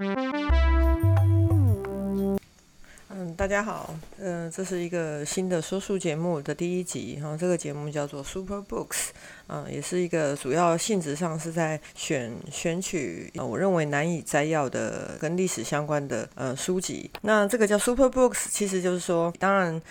嗯，大家好，嗯，这是一个新的说书节目的第一集，哈，这个节目叫做 Super Books，嗯，也是一个主要性质上是在选选取我认为难以摘要的跟历史相关的呃书籍。那这个叫 Super Books，其实就是说，当然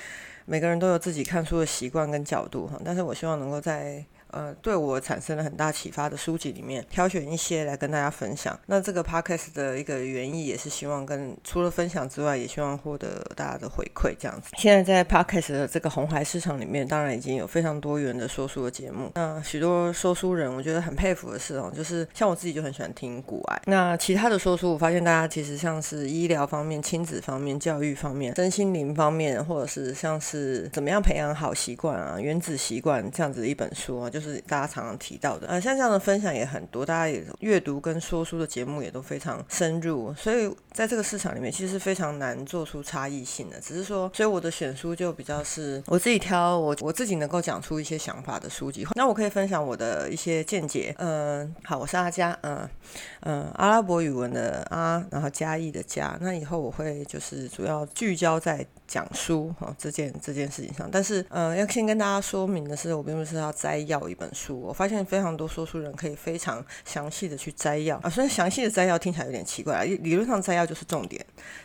每个人都有自己看书的习惯跟角度哈，但是我希望能够在呃，对我产生了很大启发的书籍里面，挑选一些来跟大家分享。那这个 podcast 的一个原意也是希望跟除了分享之外，也希望获得大家的回馈这样子。现在在 podcast 的这个红海市场里面，当然已经有非常多元的说书的节目。那许多说书人，我觉得很佩服的是哦，就是像我自己就很喜欢听古爱。那其他的说书，我发现大家其实像是医疗方面、亲子方面、教育方面、身心灵方面，或者是像是怎么样培养好习惯啊、原子习惯这样子的一本书啊。就是是大家常常提到的，呃，像这样的分享也很多，大家也阅读跟说书的节目也都非常深入，所以在这个市场里面其实非常难做出差异性的。只是说，所以我的选书就比较是我自己挑，我我自己能够讲出一些想法的书籍。那我可以分享我的一些见解。嗯，好，我是阿佳，嗯嗯，阿拉伯语文的阿，然后加义的加。那以后我会就是主要聚焦在。讲书哈这件这件事情上，但是呃要先跟大家说明的是，我并不是要摘要一本书。我发现非常多说书人可以非常详细的去摘要啊，虽然详细的摘要听起来有点奇怪啊，理论上摘要就是重点，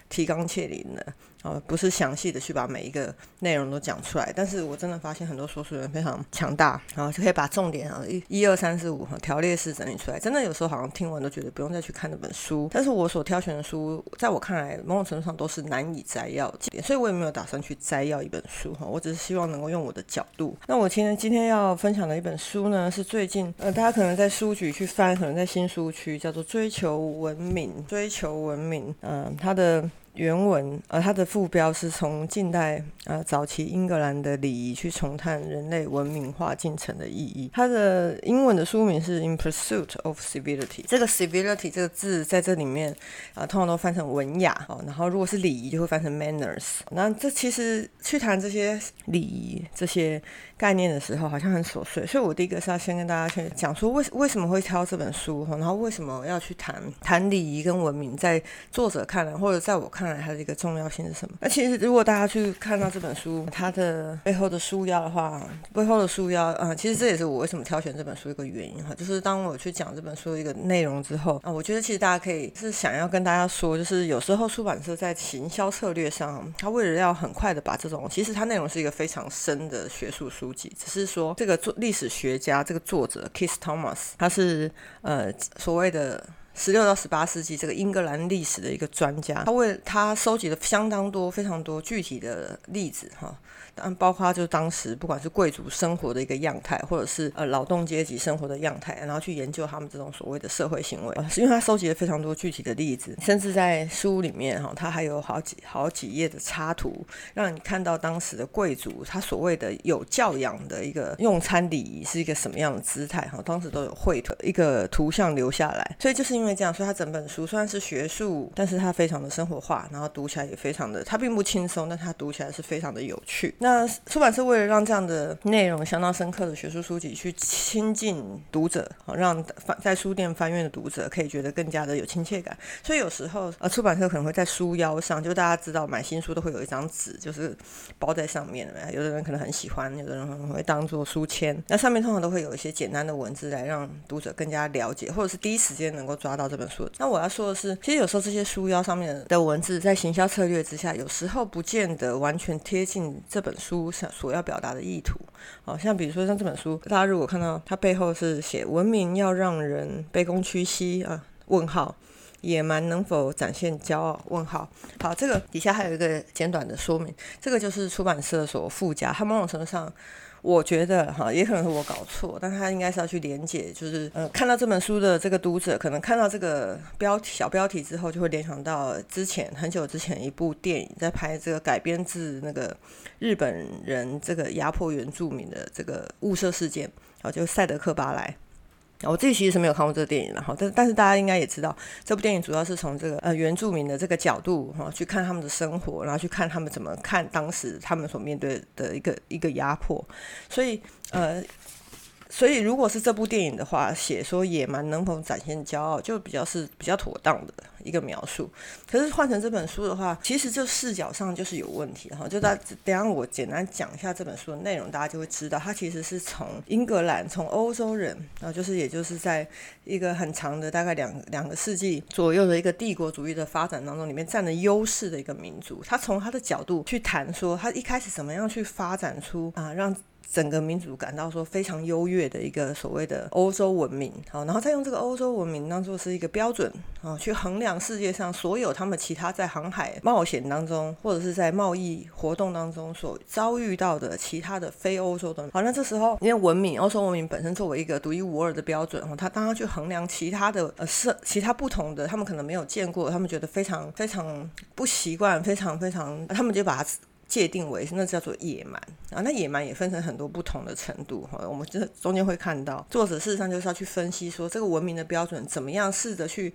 提纲挈领的。哦，不是详细的去把每一个内容都讲出来，但是我真的发现很多说书人非常强大，然后就可以把重点啊一一二三四五哈条列式整理出来。真的有时候好像听完都觉得不用再去看那本书，但是我所挑选的书，在我看来某种程度上都是难以摘要，所以我也没有打算去摘要一本书哈，我只是希望能够用我的角度。那我今天今天要分享的一本书呢，是最近呃大家可能在书局去翻，可能在新书区叫做《追求文明》，追求文明，嗯，它的。原文，呃，它的副标是从近代啊早期英格兰的礼仪去重探人类文明化进程的意义。它的英文的书名是《In Pursuit of Civility》。这个 Civility 这个字在这里面啊，通常都翻成文雅哦。然后如果是礼仪，就会翻成 Manners。那这其实去谈这些礼仪这些概念的时候，好像很琐碎。所以我第一个是要先跟大家去讲说，为为什么会挑这本书，然后为什么要去谈谈礼仪跟文明，在作者看来，或者在我看。看来它的一个重要性是什么？那其实如果大家去看到这本书，它的背后的书腰的话，背后的书腰啊，其实这也是我为什么挑选这本书一个原因哈。就是当我去讲这本书的一个内容之后啊，我觉得其实大家可以是想要跟大家说，就是有时候出版社在行销策略上，他为了要很快的把这种，其实它内容是一个非常深的学术书籍，只是说这个作历史学家这个作者 Kiss Thomas，他是呃所谓的。十六到十八世纪这个英格兰历史的一个专家，他为他收集了相当多、非常多具体的例子，哈。但包括就当时不管是贵族生活的一个样态，或者是呃劳动阶级生活的样态，然后去研究他们这种所谓的社会行为，是因为他收集了非常多具体的例子，甚至在书里面哈，他还有好几好几页的插图，让你看到当时的贵族他所谓的有教养的一个用餐礼仪是一个什么样的姿态哈，当时都有绘图一个图像留下来，所以就是因为这样，所以他整本书虽然是学术，但是他非常的生活化，然后读起来也非常的，他并不轻松，但他读起来是非常的有趣。那出版社为了让这样的内容相当深刻的学术书籍去亲近读者，好让翻在书店翻阅的读者可以觉得更加的有亲切感，所以有时候呃出版社可能会在书腰上，就大家知道买新书都会有一张纸，就是包在上面的，有的人可能很喜欢，有的人可能会当做书签，那上面通常都会有一些简单的文字来让读者更加了解，或者是第一时间能够抓到这本书。那我要说的是，其实有时候这些书腰上面的文字在行销策略之下，有时候不见得完全贴近这本书。上所要表达的意图，好像比如说像这本书，大家如果看到它背后是写“文明要让人卑躬屈膝”啊？问号，野蛮能否展现骄傲？问号，好，这个底下还有一个简短的说明，这个就是出版社所附加，它某种程度上。我觉得哈，也可能是我搞错，但他应该是要去连接，就是呃，看到这本书的这个读者，可能看到这个标题小标题之后，就会联想到之前很久之前一部电影，在拍这个改编自那个日本人这个压迫原住民的这个雾社事件，啊，就赛德克巴莱。我自己其实是没有看过这个电影然后，但但是大家应该也知道，这部电影主要是从这个呃原住民的这个角度哈去看他们的生活，然后去看他们怎么看当时他们所面对的一个一个压迫，所以呃。所以，如果是这部电影的话，写说野蛮能否展现骄傲，就比较是比较妥当的一个描述。可是换成这本书的话，其实就视角上就是有问题哈。就大等下我简单讲一下这本书的内容，大家就会知道，它其实是从英格兰，从欧洲人，然后就是也就是在一个很长的大概两两个世纪左右的一个帝国主义的发展当中，里面占了优势的一个民族。他从他的角度去谈说，他一开始怎么样去发展出啊让。整个民族感到说非常优越的一个所谓的欧洲文明，好，然后再用这个欧洲文明当做是一个标准啊，去衡量世界上所有他们其他在航海冒险当中或者是在贸易活动当中所遭遇到的其他的非欧洲的。好，那这时候因为文明，欧洲文明本身作为一个独一无二的标准，哈，他当他去衡量其他的呃是其他不同的，他们可能没有见过，他们觉得非常非常不习惯，非常非常，他们就把它。界定为那叫做野蛮啊，那野蛮也分成很多不同的程度哈。我们这中间会看到，作者事实上就是要去分析说这个文明的标准怎么样，试着去。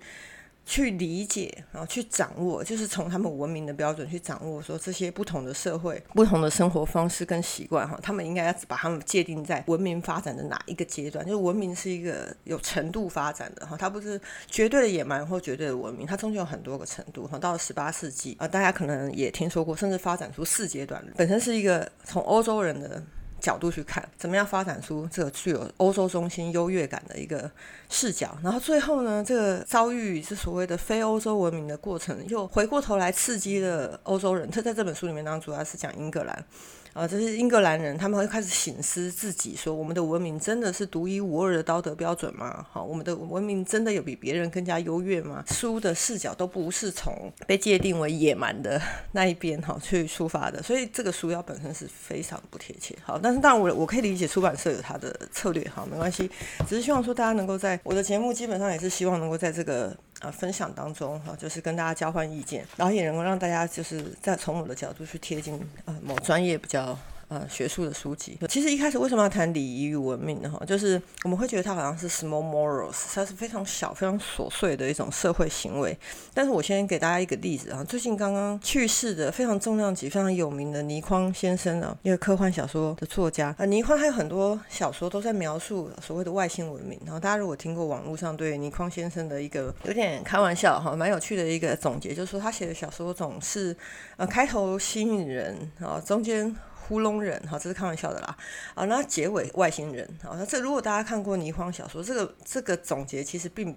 去理解，然后去掌握，就是从他们文明的标准去掌握，说这些不同的社会、不同的生活方式跟习惯，哈，他们应该要把他们界定在文明发展的哪一个阶段？就是文明是一个有程度发展的，哈，它不是绝对的野蛮或绝对的文明，它中间有很多个程度，哈。到了十八世纪啊，大家可能也听说过，甚至发展出四阶段，本身是一个从欧洲人的。角度去看，怎么样发展出这个具有欧洲中心优越感的一个视角，然后最后呢，这个遭遇是所谓的非欧洲文明的过程，又回过头来刺激了欧洲人。他在这本书里面当主要是讲英格兰。啊，这些英格兰人，他们会开始醒思自己，说我们的文明真的是独一无二的道德标准吗？好，我们的文明真的有比别人更加优越吗？书的视角都不是从被界定为野蛮的 那一边哈去出发的，所以这个书要本身是非常不贴切。好，但是当然我我可以理解出版社有他的策略，哈，没关系，只是希望说大家能够在我的节目基本上也是希望能够在这个。啊，分享当中哈，就是跟大家交换意见，然后也能够让大家就是在从我的角度去贴近啊某专业比较。呃，学术的书籍，其实一开始为什么要谈礼仪与文明呢？哈，就是我们会觉得它好像是 small morals，它是非常小、非常琐碎的一种社会行为。但是我先给大家一个例子啊，最近刚刚去世的非常重量级、非常有名的倪匡先生啊，一个科幻小说的作家啊。倪匡还有很多小说都在描述所谓的外星文明。然后大家如果听过网络上对倪匡先生的一个有点开玩笑哈，蛮有趣的一个总结，就是说他写的小说总是呃开头吸引人啊，中间。窟窿人，哈，这是开玩笑的啦，啊，那结尾外星人，好，那这如果大家看过倪匡小说，这个这个总结其实并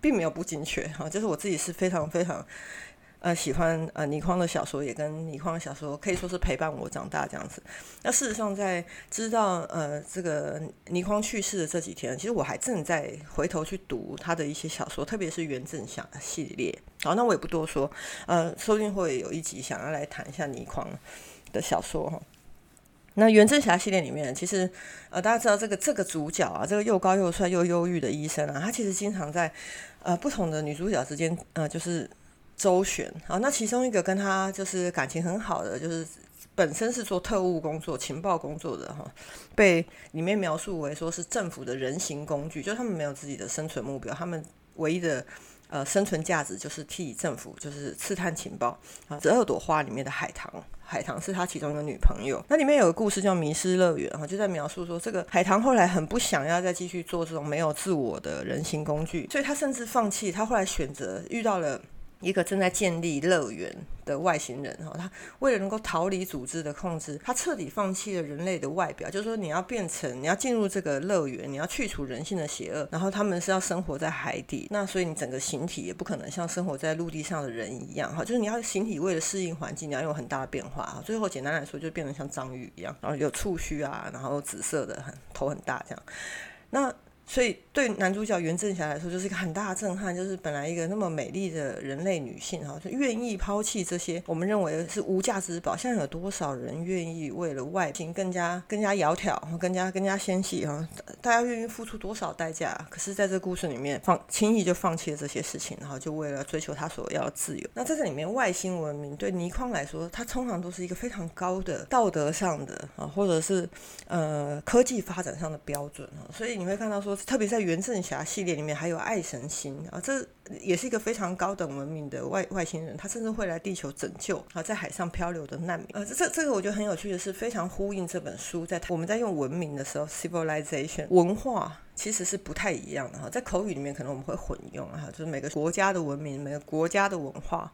并没有不精确，哈，就是我自己是非常非常呃喜欢呃倪匡的小说，也跟倪匡的小说可以说是陪伴我长大这样子。那事实上在知道呃这个倪匡去世的这几天，其实我还正在回头去读他的一些小说，特别是原正想系列。好，那我也不多说，呃，说不定会有一集想要来谈一下倪匡的小说哈。那《袁正霞》系列里面，其实呃，大家知道这个这个主角啊，这个又高又帅又忧郁的医生啊，他其实经常在呃不同的女主角之间呃就是周旋啊。那其中一个跟他就是感情很好的，就是本身是做特务工作、情报工作的哈，被里面描述为说是政府的人形工具，就他们没有自己的生存目标，他们唯一的。呃，生存价值就是替政府，就是刺探情报啊。《十二朵花》里面的海棠，海棠是他其中一个女朋友。那里面有个故事叫《迷失乐园》哈，就在描述说，这个海棠后来很不想要再继续做这种没有自我的人形工具，所以他甚至放弃。他后来选择遇到了。一个正在建立乐园的外星人哈，他为了能够逃离组织的控制，他彻底放弃了人类的外表，就是说你要变成，你要进入这个乐园，你要去除人性的邪恶，然后他们是要生活在海底，那所以你整个形体也不可能像生活在陆地上的人一样哈，就是你要形体为了适应环境，你要有很大的变化哈，最后简单来说就变成像章鱼一样，然后有触须啊，然后紫色的很头很大这样，那。所以对男主角袁振霞来说，就是一个很大的震撼。就是本来一个那么美丽的人类女性，哈，就愿意抛弃这些我们认为是无价之宝。现在有多少人愿意为了外形更加更加窈窕，更加更加纤细，哈，大家愿意付出多少代价？可是在这故事里面，放轻易就放弃了这些事情，然后就为了追求他所要的自由。那在这里面，外星文明对倪匡来说，它通常都是一个非常高的道德上的啊，或者是呃科技发展上的标准啊。所以你会看到说。特别在袁振霞系列里面，还有爱神星啊，这也是一个非常高等文明的外外星人，他甚至会来地球拯救啊，在海上漂流的难民。呃，这这个我觉得很有趣的是，非常呼应这本书，在我们在用文明的时候，civilization 文化其实是不太一样的哈，在口语里面可能我们会混用哈，就是每个国家的文明，每个国家的文化。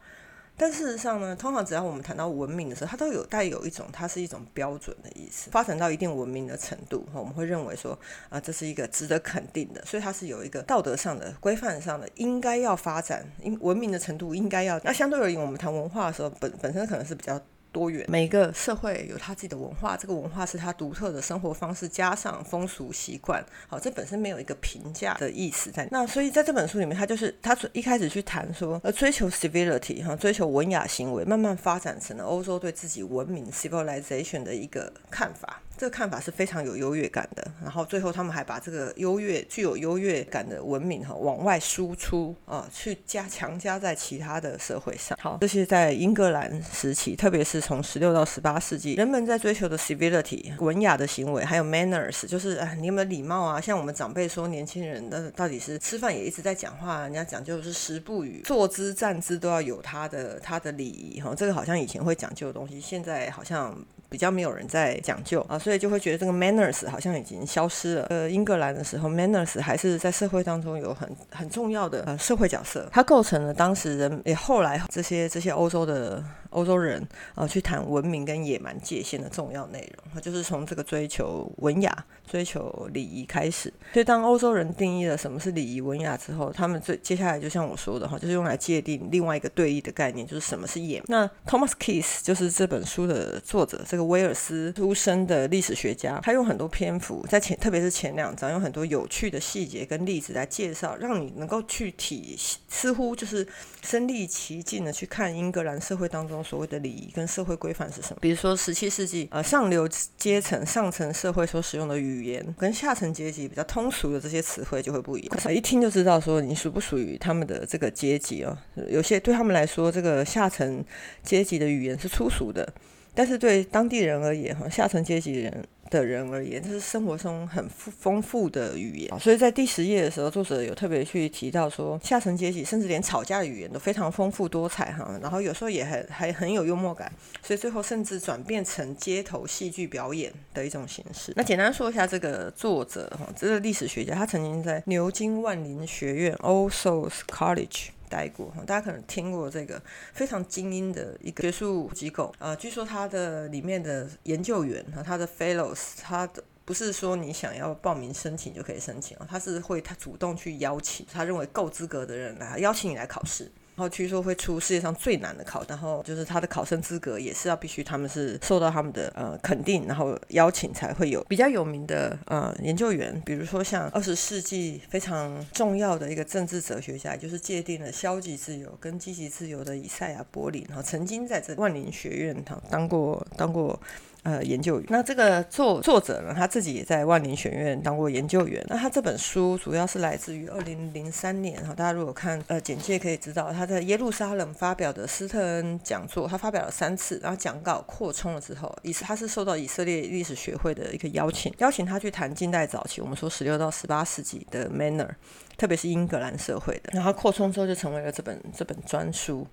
但事实上呢，通常只要我们谈到文明的时候，它都有带有一种，它是一种标准的意思。发展到一定文明的程度，我们会认为说，啊，这是一个值得肯定的，所以它是有一个道德上的规范上的，应该要发展，文明的程度应该要。那相对而言，我们谈文化的时候，本本身可能是比较。多元，每个社会有他自己的文化，这个文化是他独特的生活方式，加上风俗习惯。好，这本身没有一个评价的意思在。那所以在这本书里面，他就是他一开始去谈说，呃，追求 civility 哈，追求文雅行为，慢慢发展成了欧洲对自己文明 civilization 的一个看法。这个看法是非常有优越感的，然后最后他们还把这个优越、具有优越感的文明哈往外输出啊，去加强加在其他的社会上。好，这些在英格兰时期，特别是从十六到十八世纪，人们在追求的 civility 文雅的行为，还有 manners，就是啊，你有没有礼貌啊？像我们长辈说，年轻人的到底是吃饭也一直在讲话，人家讲究是食不语，坐姿站姿都要有他的他的礼仪哈。这个好像以前会讲究的东西，现在好像。比较没有人在讲究啊，所以就会觉得这个 manners 好像已经消失了。呃，英格兰的时候，manners 还是在社会当中有很很重要的呃社会角色，它构成了当时人也后来这些这些欧洲的。欧洲人啊，去谈文明跟野蛮界限的重要内容，就是从这个追求文雅、追求礼仪开始。所以，当欧洲人定义了什么是礼仪文雅之后，他们最接下来就像我说的哈，就是用来界定另外一个对立的概念，就是什么是野。那 Thomas Keys 就是这本书的作者，这个威尔斯出生的历史学家，他用很多篇幅在前，特别是前两章，用很多有趣的细节跟例子来介绍，让你能够去体，似乎就是身临其境的去看英格兰社会当中。所谓的礼仪跟社会规范是什么？比如说十七世纪，呃，上流阶层、上层社会所使用的语言，跟下层阶级比较通俗的这些词汇就会不一样。一听就知道说你属不属于他们的这个阶级哦。有些对他们来说，这个下层阶级的语言是粗俗的，但是对当地人而言，哈，下层阶级人。的人而言，这是生活中很富丰富的语言。所以在第十页的时候，作者有特别去提到说，下层阶级甚至连吵架的语言都非常丰富多彩哈。然后有时候也很还很有幽默感，所以最后甚至转变成街头戏剧表演的一种形式。那简单说一下这个作者哈，这个历史学家，他曾经在牛津万林学院 （All Souls College）。待过，大家可能听过这个非常精英的一个学术机构啊。据说他的里面的研究员和他的 fellows，他的不是说你想要报名申请就可以申请啊，他是会他主动去邀请他认为够资格的人来邀请你来考试。然后据说会出世界上最难的考，然后就是他的考生资格也是要必须他们是受到他们的呃肯定，然后邀请才会有比较有名的呃研究员，比如说像二十世纪非常重要的一个政治哲学家，就是界定了消极自由跟积极自由的以赛亚·柏林，哈，曾经在这万林学院他当过当过。呃，研究员。那这个作作者呢，他自己也在万灵学院当过研究员。那他这本书主要是来自于二零零三年哈，大家如果看呃简介可以知道，他在耶路撒冷发表的斯特恩讲座，他发表了三次，然后讲稿扩充了之后，以他是受到以色列历史学会的一个邀请，邀请他去谈近代早期，我们说十六到十八世纪的 manner，特别是英格兰社会的。然后扩充之后就成为了这本这本专书。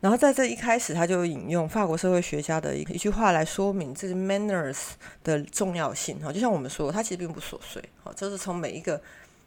然后在这一开始，他就引用法国社会学家的一一句话来说明这个 manners 的重要性。哈，就像我们说，它其实并不琐碎。好，这是从每一个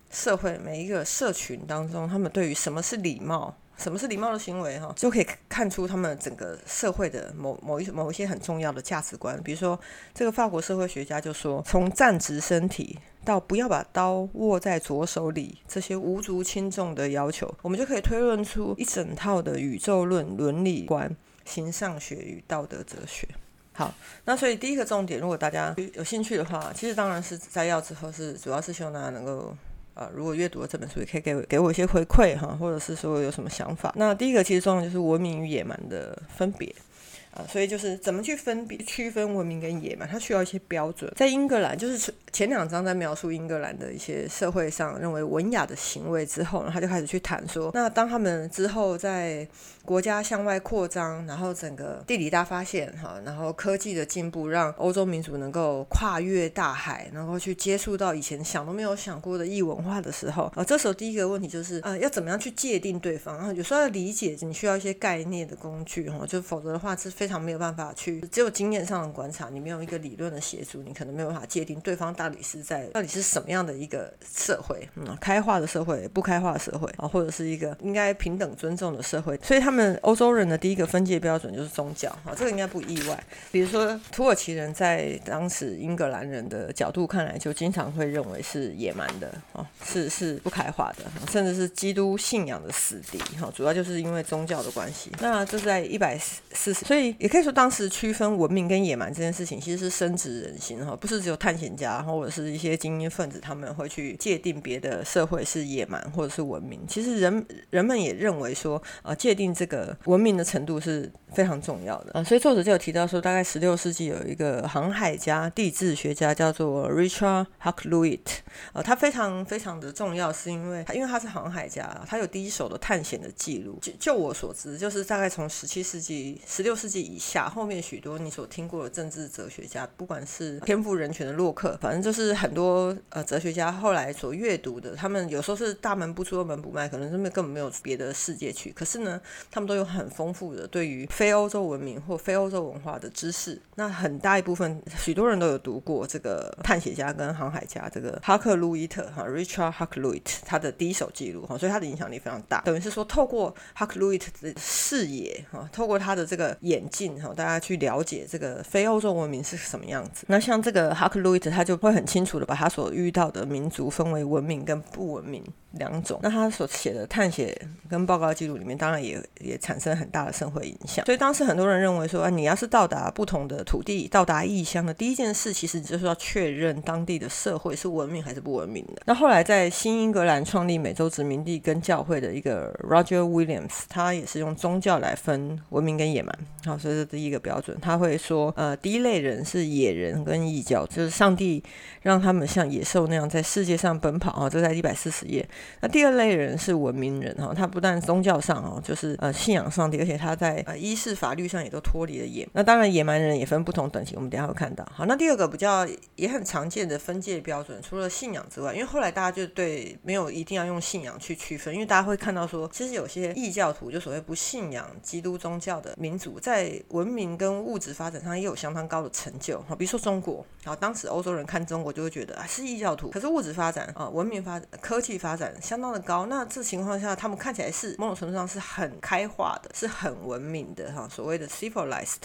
社会、每一个社群当中，他们对于什么是礼貌、什么是礼貌的行为，哈，就可以看出他们整个社会的某某一某一些很重要的价值观。比如说，这个法国社会学家就说，从站直身体。到不要把刀握在左手里，这些无足轻重的要求，我们就可以推论出一整套的宇宙论、伦理观、形上学与道德哲学。好，那所以第一个重点，如果大家有兴趣的话，其实当然是摘要之后是主要是希望大家能够啊，如果阅读了这本书，也可以给给我一些回馈哈，或者是说有什么想法。那第一个其实重要就是文明与野蛮的分别。啊，所以就是怎么去分别区分文明跟野蛮，它需要一些标准。在英格兰，就是前两章在描述英格兰的一些社会上认为文雅的行为之后，呢，他就开始去谈说，那当他们之后在国家向外扩张，然后整个地理大发现哈，然后科技的进步让欧洲民族能够跨越大海，能够去接触到以前想都没有想过的异文化的时候，啊，这时候第一个问题就是，呃，要怎么样去界定对方？然后有时候要理解，你需要一些概念的工具哈，就否则的话是。非常没有办法去，只有经验上的观察，你没有一个理论的协助，你可能没有办法界定对方到底是在到底是什么样的一个社会，嗯，开化的社会，不开化的社会啊，或者是一个应该平等尊重的社会。所以他们欧洲人的第一个分界标准就是宗教，啊，这个应该不意外。比如说土耳其人在当时英格兰人的角度看来，就经常会认为是野蛮的，哦，是是不开化的，甚至是基督信仰的死敌，哈，主要就是因为宗教的关系。那这是在一百四十，所以。也可以说，当时区分文明跟野蛮这件事情，其实是深植人心哈，不是只有探险家或者是一些精英分子他们会去界定别的社会是野蛮或者是文明。其实人人们也认为说，呃，界定这个文明的程度是非常重要的啊。所以作者就有提到说，大概十六世纪有一个航海家、地质学家叫做 Richard Hakluyt，呃，他非常非常的重要，是因为他因为他是航海家，他有第一手的探险的记录。就就我所知，就是大概从十七世纪、十六世纪。以下后面许多你所听过的政治哲学家，不管是天赋人权的洛克，反正就是很多呃哲学家后来所阅读的，他们有时候是大门不出二门不迈，可能是根本没有别的世界去，可是呢，他们都有很丰富的对于非欧洲文明或非欧洲文化的知识。那很大一部分许多人都有读过这个探险家跟航海家这个哈克路伊特哈 Richard Hakluyt 他的第一手记录哈，所以他的影响力非常大。等于是说，透过 Hakluyt 的视野哈，透过他的这个眼。近哈，大家去了解这个非欧洲文明是什么样子。那像这个哈克路伊特，他就会很清楚的把他所遇到的民族分为文明跟不文明。两种，那他所写的探险跟报告记录里面，当然也也产生很大的社会影响。所以当时很多人认为说，啊，你要是到达不同的土地，到达异乡的第一件事，其实就是要确认当地的社会是文明还是不文明的。那后来在新英格兰创立美洲殖民地跟教会的一个 Roger Williams，他也是用宗教来分文明跟野蛮。好，所以这第一个标准，他会说，呃，第一类人是野人跟异教，就是上帝让他们像野兽那样在世界上奔跑啊。这在一百四十页。那第二类人是文明人哈，他不但宗教上哦，就是呃信仰上帝，而且他在呃医事法律上也都脱离了野。那当然野蛮人也分不同等级，我们等下会看到。好，那第二个比较也很常见的分界标准，除了信仰之外，因为后来大家就对没有一定要用信仰去区分，因为大家会看到说，其实有些异教徒就所谓不信仰基督宗教的民族，在文明跟物质发展上也有相当高的成就。好，比如说中国，好，当时欧洲人看中国就会觉得啊是异教徒，可是物质发展啊文明发展科技发展。相当的高，那这情况下，他们看起来是某种程度上是很开化的，是很文明的哈，所谓的 civilized。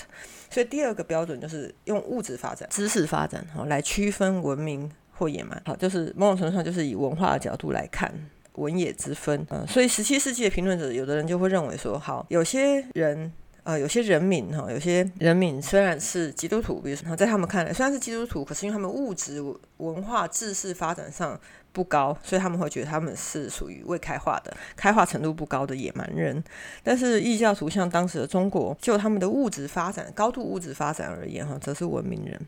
所以第二个标准就是用物质发展、知识发展哈来区分文明或野蛮。好，就是某种程度上就是以文化的角度来看文野之分。嗯，所以十七世纪的评论者，有的人就会认为说，好，有些人。呃，有些人民哈，有些人民虽然是基督徒，比如说在他们看来虽然是基督徒，可是因为他们物质文化知识发展上不高，所以他们会觉得他们是属于未开化的、开化程度不高的野蛮人。但是异教徒像当时的中国，就他们的物质发展、高度物质发展而言哈，则是文明人。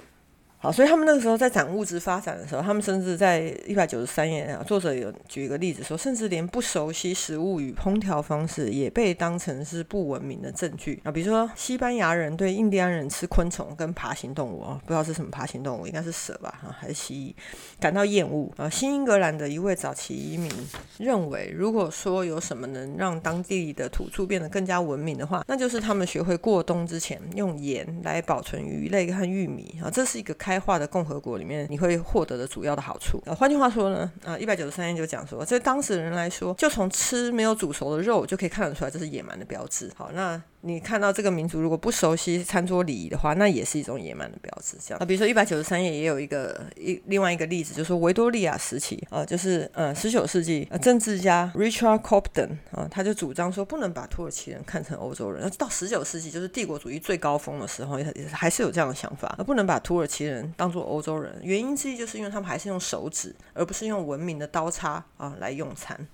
好，所以他们那个时候在讲物质发展的时候，他们甚至在一百九十三页啊，作者有举一个例子说，甚至连不熟悉食物与烹调方式也被当成是不文明的证据啊。比如说，西班牙人对印第安人吃昆虫跟爬行动物啊，不知道是什么爬行动物，应该是蛇吧啊，还是蜥蜴，感到厌恶啊。新英格兰的一位早期移民认为，如果说有什么能让当地的土著变得更加文明的话，那就是他们学会过冬之前用盐来保存鱼类和玉米啊，这是一个。开化的共和国里面，你会获得的主要的好处。呃，换句话说呢，啊，一百九十三页就讲说，在当时人来说，就从吃没有煮熟的肉就可以看得出来，这是野蛮的标志。好，那。你看到这个民族如果不熟悉餐桌礼仪的话，那也是一种野蛮的标志。这样啊，比如说一百九十三页也有一个一另外一个例子，就是维多利亚时期啊，就是呃十九世纪呃政治家 Richard Cobden 啊，他就主张说不能把土耳其人看成欧洲人。到十九世纪就是帝国主义最高峰的时候，也还是有这样的想法，而不能把土耳其人当做欧洲人。原因之一就是因为他们还是用手指，而不是用文明的刀叉啊来用餐。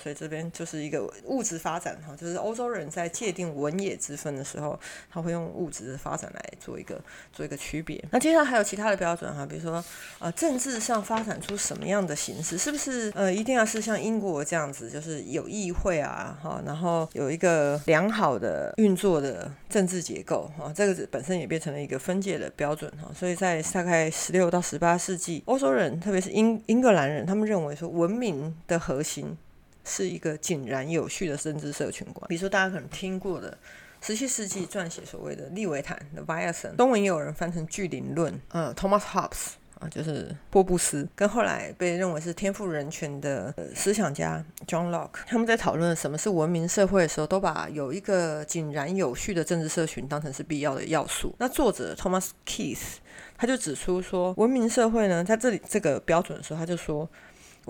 所以这边就是一个物质发展哈，就是欧洲人在界定文野之分的时候，他会用物质的发展来做一个做一个区别。那接下来还有其他的标准哈，比如说呃政治上发展出什么样的形式，是不是呃一定要是像英国这样子，就是有议会啊哈，然后有一个良好的运作的政治结构哈，这个本身也变成了一个分界的标准哈。所以在大概十六到十八世纪，欧洲人特别是英英格兰人，他们认为说文明的核心。是一个井然有序的政治社群观，比如说大家可能听过的，十七世纪撰写所谓的利维坦的 v i a s o n 中文也有人翻成巨灵论，呃，Thomas Hobbes 啊，就是波布斯，跟后来被认为是天赋人权的思想家 John Locke，他们在讨论什么是文明社会的时候，都把有一个井然有序的政治社群当成是必要的要素。那作者 Thomas Keith 他就指出说，文明社会呢，在这里这个标准的时候，他就说。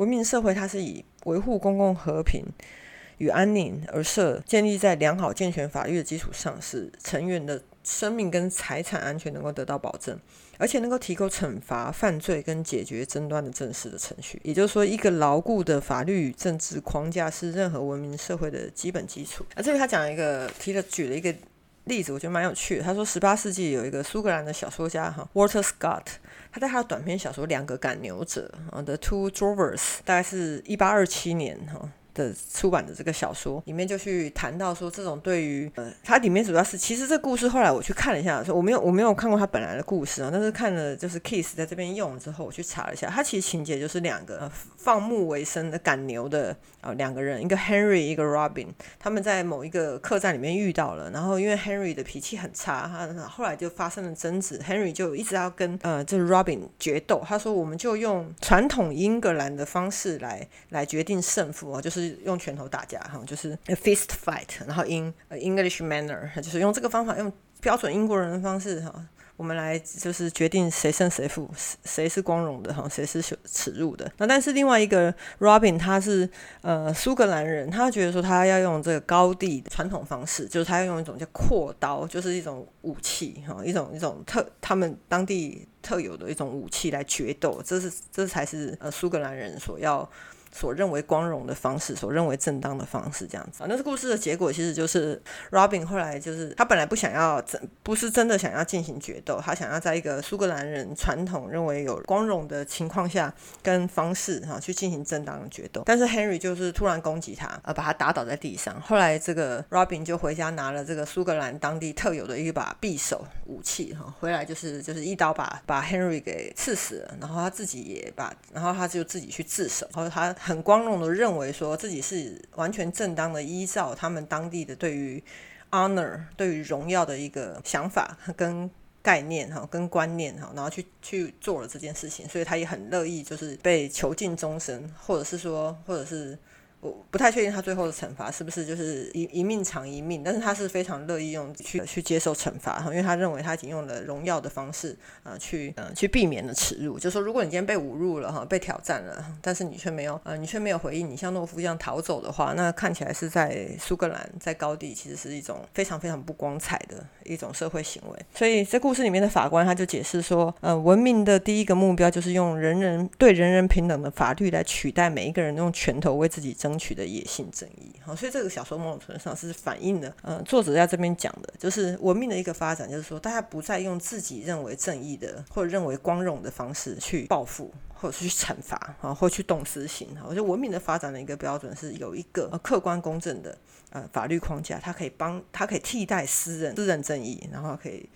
文明社会，它是以维护公共和平与安宁而设，建立在良好健全法律的基础上，使成员的生命跟财产安全能够得到保证，而且能够提供惩罚犯罪跟解决争端的正式的程序。也就是说，一个牢固的法律与政治框架是任何文明社会的基本基础。啊，这里他讲一个提了举了一个例子，我觉得蛮有趣的。他说，十八世纪有一个苏格兰的小说家哈，Walter Scott。他在他的短篇小说《两个赶牛者》啊，《The Two Drovers》，大概是一八二七年哈。的出版的这个小说里面就去谈到说，这种对于呃，它里面主要是其实这故事后来我去看了一下，说我没有我没有看过他本来的故事啊，但是看了就是 Kiss 在这边用了之后，我去查了一下，他其实情节就是两个放牧为生的赶牛的啊两个人，一个 Henry 一个 Robin，他们在某一个客栈里面遇到了，然后因为 Henry 的脾气很差，他后来就发生了争执，Henry 就一直要跟呃这 Robin 决斗，他说我们就用传统英格兰的方式来来决定胜负啊，就是。是用拳头打架哈，就是 a fist fight，然后 in English manner，就是用这个方法，用标准英国人的方式哈，我们来就是决定谁胜谁负，谁是光荣的哈，谁是耻辱的。那但是另外一个 Robin 他是呃苏格兰人，他觉得说他要用这个高地传统方式，就是他要用一种叫阔刀，就是一种武器哈，一种一种特他们当地特有的一种武器来决斗，这是这才是呃苏格兰人所要。所认为光荣的方式，所认为正当的方式，这样子啊。那是故事的结果，其实就是 Robin 后来就是他本来不想要真，不是真的想要进行决斗，他想要在一个苏格兰人传统认为有光荣的情况下跟方式哈去进行正当的决斗。但是 Henry 就是突然攻击他，呃，把他打倒在地上。后来这个 Robin 就回家拿了这个苏格兰当地特有的一把匕首武器哈，回来就是就是一刀把把 Henry 给刺死了，然后他自己也把，然后他就自己去自首，然后他。很光荣的认为说自己是完全正当的，依照他们当地的对于 honor 对于荣耀的一个想法跟概念哈，跟观念哈，然后去去做了这件事情，所以他也很乐意就是被囚禁终身，或者是说，或者是。我不太确定他最后的惩罚是不是就是一一命偿一命，但是他是非常乐意用去去接受惩罚，因为他认为他已经用了荣耀的方式啊去去避免了耻辱，就说如果你今天被侮辱了哈，被挑战了，但是你却没有呃你却没有回应，你像懦夫一样逃走的话，那看起来是在苏格兰在高地其实是一种非常非常不光彩的一种社会行为。所以在故事里面的法官他就解释说，呃，文明的第一个目标就是用人人对人人平等的法律来取代每一个人用拳头为自己争。争取的野性正义，好，所以这个小说某种程度上是反映了，呃，作者在这边讲的，就是文明的一个发展，就是说大家不再用自己认为正义的或者认为光荣的方式去报复，或者是去惩罚，啊，或去动私刑。我觉得文明的发展的一个标准是有一个客观公正的呃法律框架，它可以帮，它可以替代私人私人正义，然后可以。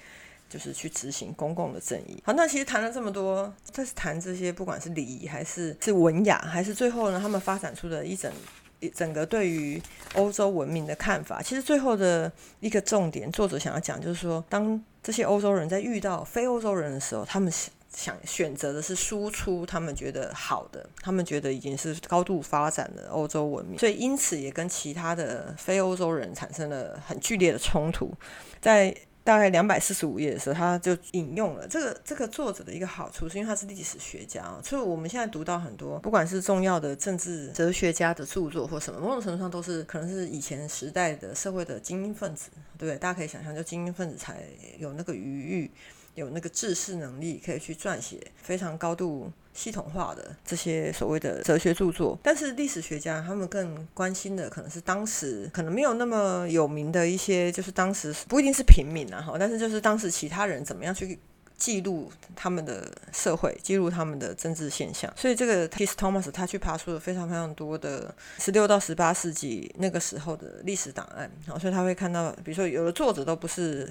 就是去执行公共的正义。好，那其实谈了这么多，这是谈这些，不管是礼仪还是是文雅，还是最后呢，他们发展出的一整一整个对于欧洲文明的看法。其实最后的一个重点，作者想要讲就是说，当这些欧洲人在遇到非欧洲人的时候，他们想选择的是输出他们觉得好的，他们觉得已经是高度发展的欧洲文明，所以因此也跟其他的非欧洲人产生了很剧烈的冲突，在。大概两百四十五页的时候，他就引用了这个这个作者的一个好处，是因为他是历史学家啊，所以我们现在读到很多，不管是重要的政治哲学家的著作或什么，某种程度上都是可能是以前时代的社会的精英分子，对不对？大家可以想象，就精英分子才有那个余裕，有那个治世能力，可以去撰写非常高度系统化的这些所谓的哲学著作。但是历史学家他们更关心的可能是当时可能没有那么有名的一些，就是当时不一定是平民啊，哈，但是就是当时其他人怎么样去。记录他们的社会，记录他们的政治现象，所以这个 T. S. Thomas 他去爬出了非常非常多的十六到十八世纪那个时候的历史档案，然后所以他会看到，比如说有的作者都不是。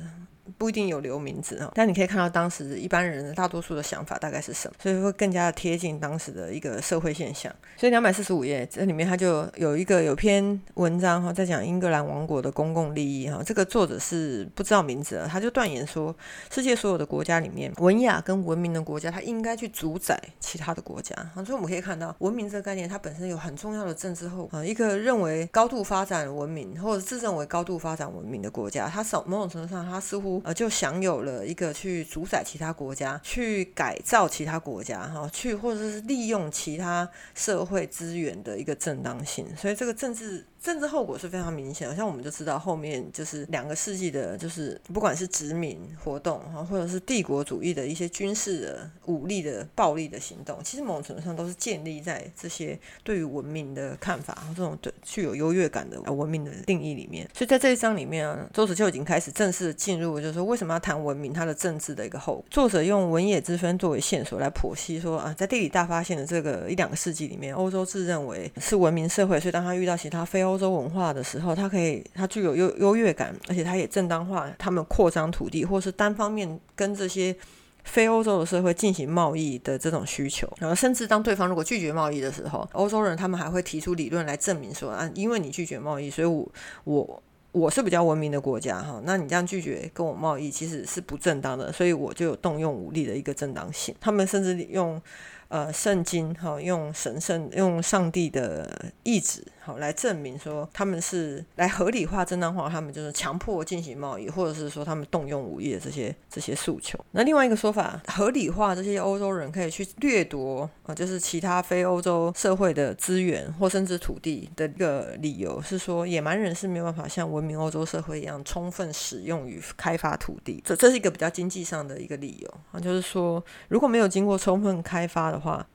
不一定有留名字哈，但你可以看到当时一般人大多数的想法大概是什么，所以会更加的贴近当时的一个社会现象。所以两百四十五页这里面，它就有一个有篇文章哈，在讲英格兰王国的公共利益哈。这个作者是不知道名字了，他就断言说，世界所有的国家里面，文雅跟文明的国家，它应该去主宰其他的国家。所以我们可以看到，文明这个概念，它本身有很重要的政治后啊。一个认为高度发展文明，或者自认为高度发展文明的国家，它某某种程度上，它似乎呃，就享有了一个去主宰其他国家、去改造其他国家、哈，去或者是利用其他社会资源的一个正当性，所以这个政治。政治后果是非常明显的，像我们就知道后面就是两个世纪的，就是不管是殖民活动，或者是帝国主义的一些军事的武力的暴力的行动，其实某种程度上都是建立在这些对于文明的看法，这种对具有优越感的文明的定义里面。所以在这一章里面啊，作者就已经开始正式进入，就是说为什么要谈文明它的政治的一个后果。作者用文野之分作为线索来剖析说啊，在地理大发现的这个一两个世纪里面，欧洲自认为是文明社会，所以当他遇到其他非欧欧洲文化的时候，它可以，它具有优优越感，而且它也正当化他们扩张土地，或是单方面跟这些非欧洲的社会进行贸易的这种需求。然后，甚至当对方如果拒绝贸易的时候，欧洲人他们还会提出理论来证明说啊，因为你拒绝贸易，所以我我我是比较文明的国家哈，那你这样拒绝跟我贸易其实是不正当的，所以我就有动用武力的一个正当性。他们甚至用。呃，圣经哈，用神圣、用上帝的意志 好来证明说他们是来合理化、正当化，他们就是强迫进行贸易，或者是说他们动用武力的这些这些诉求。那另外一个说法，合理化这些欧洲人可以去掠夺啊，就是其他非欧洲社会的资源或甚至土地的一个理由是说，野蛮人是没有办法像文明欧洲社会一样充分使用与开发土地。这这是一个比较经济上的一个理由啊，就是说如果没有经过充分开发的话，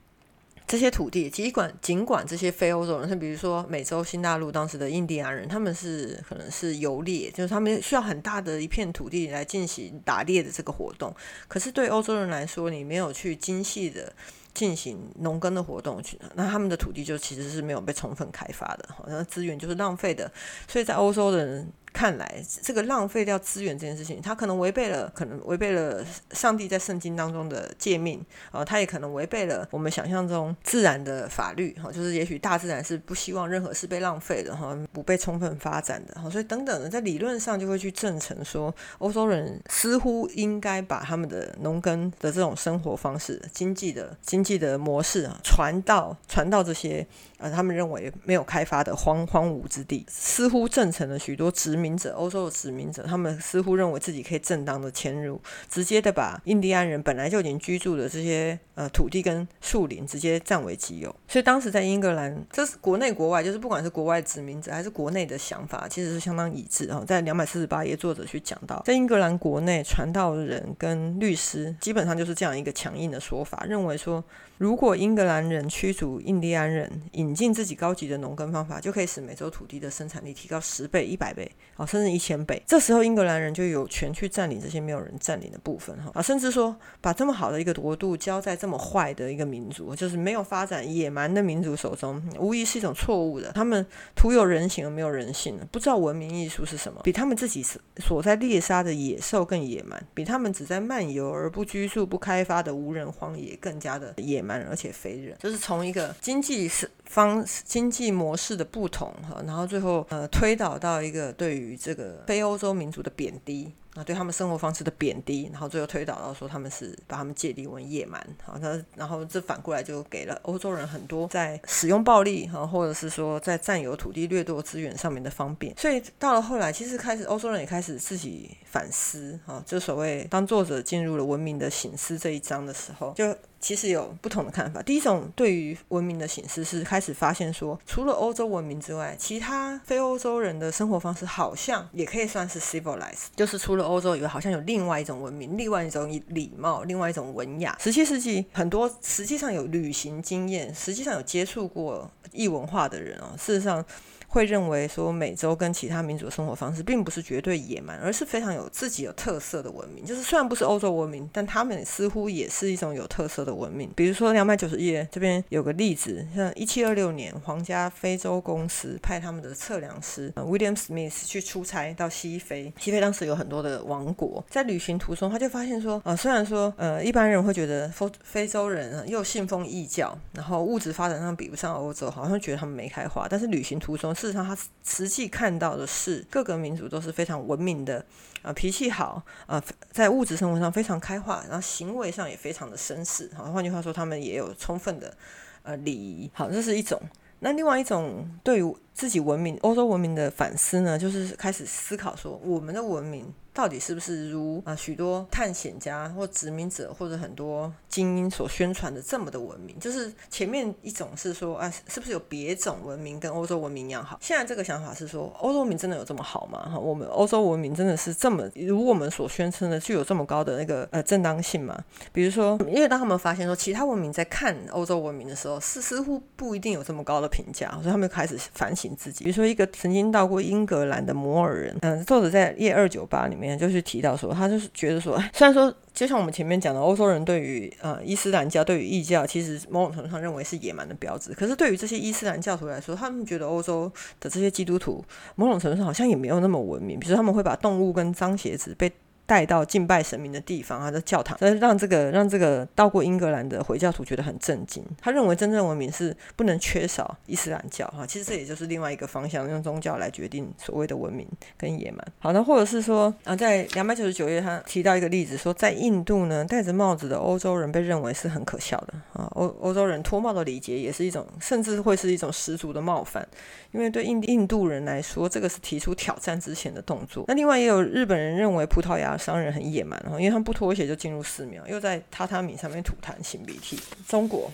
这些土地，尽管尽管这些非欧洲人，像比如说美洲新大陆当时的印第安人，他们是可能是游猎，就是他们需要很大的一片土地来进行打猎的这个活动。可是对欧洲人来说，你没有去精细的进行农耕的活动，去那他们的土地就其实是没有被充分开发的，好像资源就是浪费的。所以在欧洲的人。看来这个浪费掉资源这件事情，它可能违背了，可能违背了上帝在圣经当中的诫命啊，它也可能违背了我们想象中自然的法律哈，就是也许大自然是不希望任何事被浪费的哈，不被充分发展的哈，所以等等的，在理论上就会去证成说，欧洲人似乎应该把他们的农耕的这种生活方式、经济的经济的模式啊，传到传到这些。呃，他们认为没有开发的荒荒芜之地，似乎证成了许多殖民者，欧洲的殖民者，他们似乎认为自己可以正当的迁入，直接的把印第安人本来就已经居住的这些呃土地跟树林直接占为己有。所以当时在英格兰，这是国内国外，就是不管是国外殖民者还是国内的想法，其实是相当一致啊。在两百四十八页，作者去讲到，在英格兰国内，传道人跟律师基本上就是这样一个强硬的说法，认为说。如果英格兰人驱逐印第安人，引引进自己高级的农耕方法，就可以使美洲土地的生产力提高十倍、一百倍，啊，甚至一千倍。这时候英格兰人就有权去占领这些没有人占领的部分，哈，啊，甚至说把这么好的一个国度交在这么坏的一个民族，就是没有发展、野蛮的民族手中，无疑是一种错误的。他们徒有人形而没有人性，不知道文明艺术是什么，比他们自己所在猎杀的野兽更野蛮，比他们只在漫游而不居住、不开发的无人荒野更加的野蛮。而且非人，就是从一个经济是方经济模式的不同哈，然后最后呃推导到一个对于这个非欧洲民族的贬低。啊，对他们生活方式的贬低，然后最后推导到说他们是把他们界定为野蛮，好，那然后这反过来就给了欧洲人很多在使用暴力，哈，或者是说在占有土地、掠夺资源上面的方便。所以到了后来，其实开始欧洲人也开始自己反思，哈，就所谓当作者进入了文明的醒思这一章的时候，就其实有不同的看法。第一种对于文明的醒思是开始发现说，除了欧洲文明之外，其他非欧洲人的生活方式好像也可以算是 civilized，就是除欧洲以外，好像有另外一种文明，另外一种礼貌，另外一种文雅。十七世纪很多实际上有旅行经验，实际上有接触过异文化的人啊，事实上。会认为说美洲跟其他民族的生活方式并不是绝对野蛮，而是非常有自己有特色的文明。就是虽然不是欧洲文明，但他们似乎也是一种有特色的文明。比如说两百九十页这边有个例子，像一七二六年，皇家非洲公司派他们的测量师 William Smith 去出差到西非。西非当时有很多的王国，在旅行途中他就发现说，呃，虽然说呃一般人会觉得非非洲人又信奉异教，然后物质发展上比不上欧洲，好像觉得他们没开化，但是旅行途中。事实上，他实际看到的是各个民族都是非常文明的，啊，脾气好，啊，在物质生活上非常开化，然后行为上也非常的绅士。好，换句话说，他们也有充分的呃礼仪。好，这是一种。那另外一种对于自己文明、欧洲文明的反思呢，就是开始思考说，我们的文明。到底是不是如啊许多探险家或殖民者或者很多精英所宣传的这么的文明？就是前面一种是说啊，是不是有别种文明跟欧洲文明一样好？现在这个想法是说，欧洲文明真的有这么好吗？哈，我们欧洲文明真的是这么如我们所宣称的具有这么高的那个呃正当性吗？比如说，因为当他们发现说其他文明在看欧洲文明的时候，是似乎不一定有这么高的评价，所以他们开始反省自己。比如说，一个曾经到过英格兰的摩尔人，嗯，作者在页二九八里面。就是提到说，他就是觉得说，虽然说，就像我们前面讲的，欧洲人对于呃伊斯兰教、对于异教，其实某种程度上认为是野蛮的标志。可是对于这些伊斯兰教徒来说，他们觉得欧洲的这些基督徒，某种程度上好像也没有那么文明。比如说，他们会把动物跟脏鞋子被。带到敬拜神明的地方，他的教堂，以让这个让这个到过英格兰的回教徒觉得很震惊。他认为真正文明是不能缺少伊斯兰教哈，其实这也就是另外一个方向，用宗教来决定所谓的文明跟野蛮。好，那或者是说啊，在两百九十九页，他提到一个例子，说在印度呢，戴着帽子的欧洲人被认为是很可笑的啊。欧欧洲人脱帽的礼节也是一种，甚至会是一种十足的冒犯，因为对印印度人来说，这个是提出挑战之前的动作。那另外也有日本人认为葡萄牙。商人很野蛮，因为他们不脱鞋就进入寺庙，又在榻榻米上面吐痰、擤鼻涕。中国，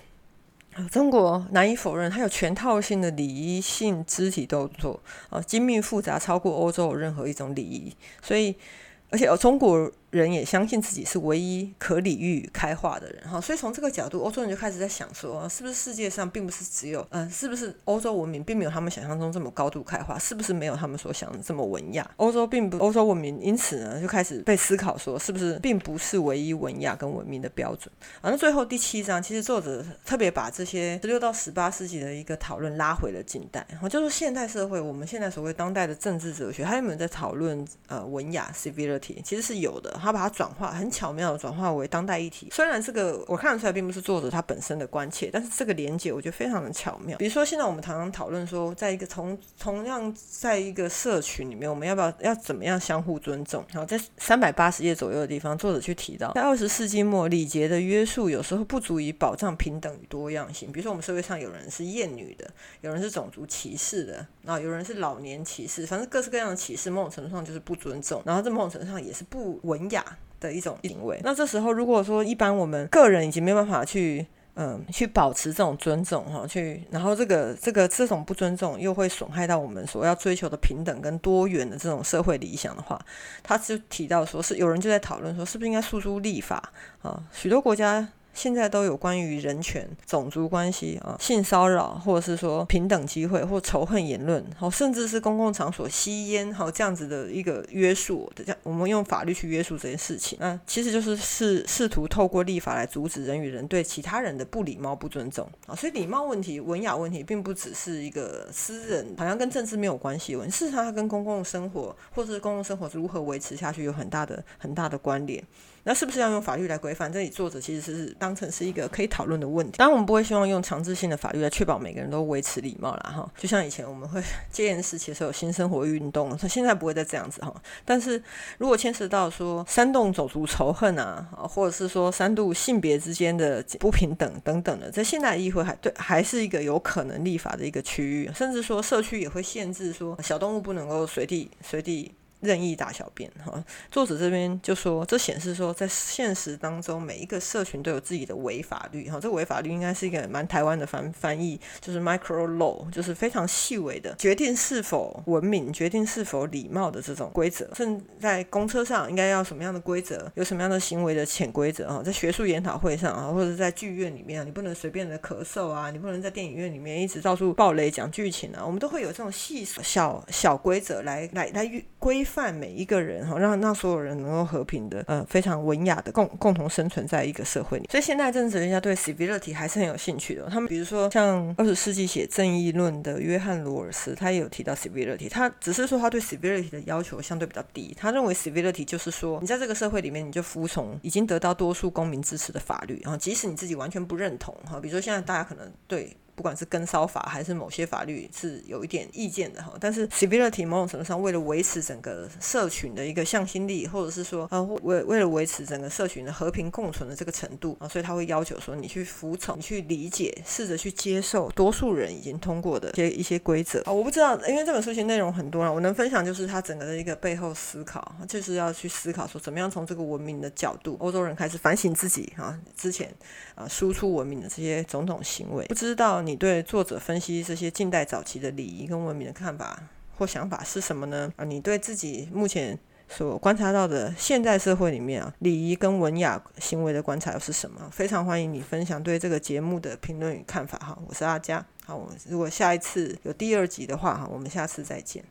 中国难以否认，它有全套性的礼仪性肢体动作，啊，精密复杂，超过欧洲任何一种礼仪。所以，而且哦中国。人也相信自己是唯一可理喻开化的人哈，所以从这个角度，欧洲人就开始在想说，是不是世界上并不是只有，嗯，是不是欧洲文明并没有他们想象中这么高度开化，是不是没有他们所想的这么文雅？欧洲并不，欧洲文明因此呢就开始被思考说，是不是并不是唯一文雅跟文明的标准？反正最后第七章，其实作者特别把这些十六到十八世纪的一个讨论拉回了近代，然后就是现代社会，我们现在所谓当代的政治哲学，他有没有在讨论呃文雅 civility？其实是有的。他把它转化很巧妙的转化为当代议题。虽然这个我看得出来并不是作者他本身的关切，但是这个连接我觉得非常的巧妙。比如说现在我们常常讨论说，在一个同同样在一个社群里面，我们要不要要怎么样相互尊重？然后在三百八十页左右的地方，作者去提到，在二十世纪末礼节的约束有时候不足以保障平等与多样性。比如说我们社会上有人是厌女的，有人是种族歧视的，然后有人是老年歧视，反正各式各样的歧视，某种程度上就是不尊重，然后在某种程度上也是不文雅。的一种行为。那这时候，如果说一般我们个人已经没有办法去，嗯，去保持这种尊重哈，去，然后这个这个这种不尊重又会损害到我们所要追求的平等跟多元的这种社会理想的话，他就提到说是有人就在讨论说，是不是应该诉诸立法啊？许多国家。现在都有关于人权、种族关系啊、性骚扰，或者是说平等机会或仇恨言论，好，甚至是公共场所吸烟，好这样子的一个约束，这样我们用法律去约束这件事情，那其实就是试试图透过立法来阻止人与人对其他人的不礼貌、不尊重啊。所以礼貌问题、文雅问题，并不只是一个私人，好像跟政治没有关系问题，事实上它跟公共生活或者是公共生活如何维持下去有很大的、很大的关联。那是不是要用法律来规范？这里作者其实是当成是一个可以讨论的问题。当然，我们不会希望用强制性的法律来确保每个人都维持礼貌啦，哈。就像以前我们会戒严时期的时候有新生活运动，现在不会再这样子哈。但是如果牵涉到说煽动种族仇恨啊，或者是说煽动性别之间的不平等等等的，在现代议会还对还是一个有可能立法的一个区域，甚至说社区也会限制说小动物不能够随地随地。任意大小便哈。作者这边就说，这显示说，在现实当中，每一个社群都有自己的违法律哈。这个违法律应该是一个蛮台湾的翻翻译，就是 micro law，就是非常细微的，决定是否文明、决定是否礼貌的这种规则。甚至在公车上应该要什么样的规则，有什么样的行为的潜规则啊？在学术研讨会上啊，或者在剧院里面，你不能随便的咳嗽啊，你不能在电影院里面一直到处爆雷讲剧情啊。我们都会有这种细小小规则来来来规范每一个人哈，让让所有人能够和平的呃非常文雅的共共同生存在一个社会里。所以现代政治人家对 civility 还是很有兴趣的。他们比如说像二十世纪写正义论的约翰罗尔斯，他也有提到 civility，他只是说他对 civility 的要求相对比较低。他认为 civility 就是说你在这个社会里面你就服从已经得到多数公民支持的法律，然后即使你自己完全不认同哈，比如说现在大家可能对。不管是跟骚法还是某些法律是有一点意见的哈，但是 civility 某种程度上为了维持整个社群的一个向心力，或者是说呃为为了维持整个社群的和平共存的这个程度啊，所以他会要求说你去服从、你去理解、试着去接受多数人已经通过的一些一些规则啊。我不知道，因为这本书其实内容很多了，我能分享就是他整个的一个背后思考，就是要去思考说怎么样从这个文明的角度，欧洲人开始反省自己啊之前啊输出文明的这些种种行为，不知道。你对作者分析这些近代早期的礼仪跟文明的看法或想法是什么呢？啊，你对自己目前所观察到的现代社会里面啊，礼仪跟文雅行为的观察又是什么？非常欢迎你分享对这个节目的评论与看法哈。我是阿佳，好，我如果下一次有第二集的话哈，我们下次再见。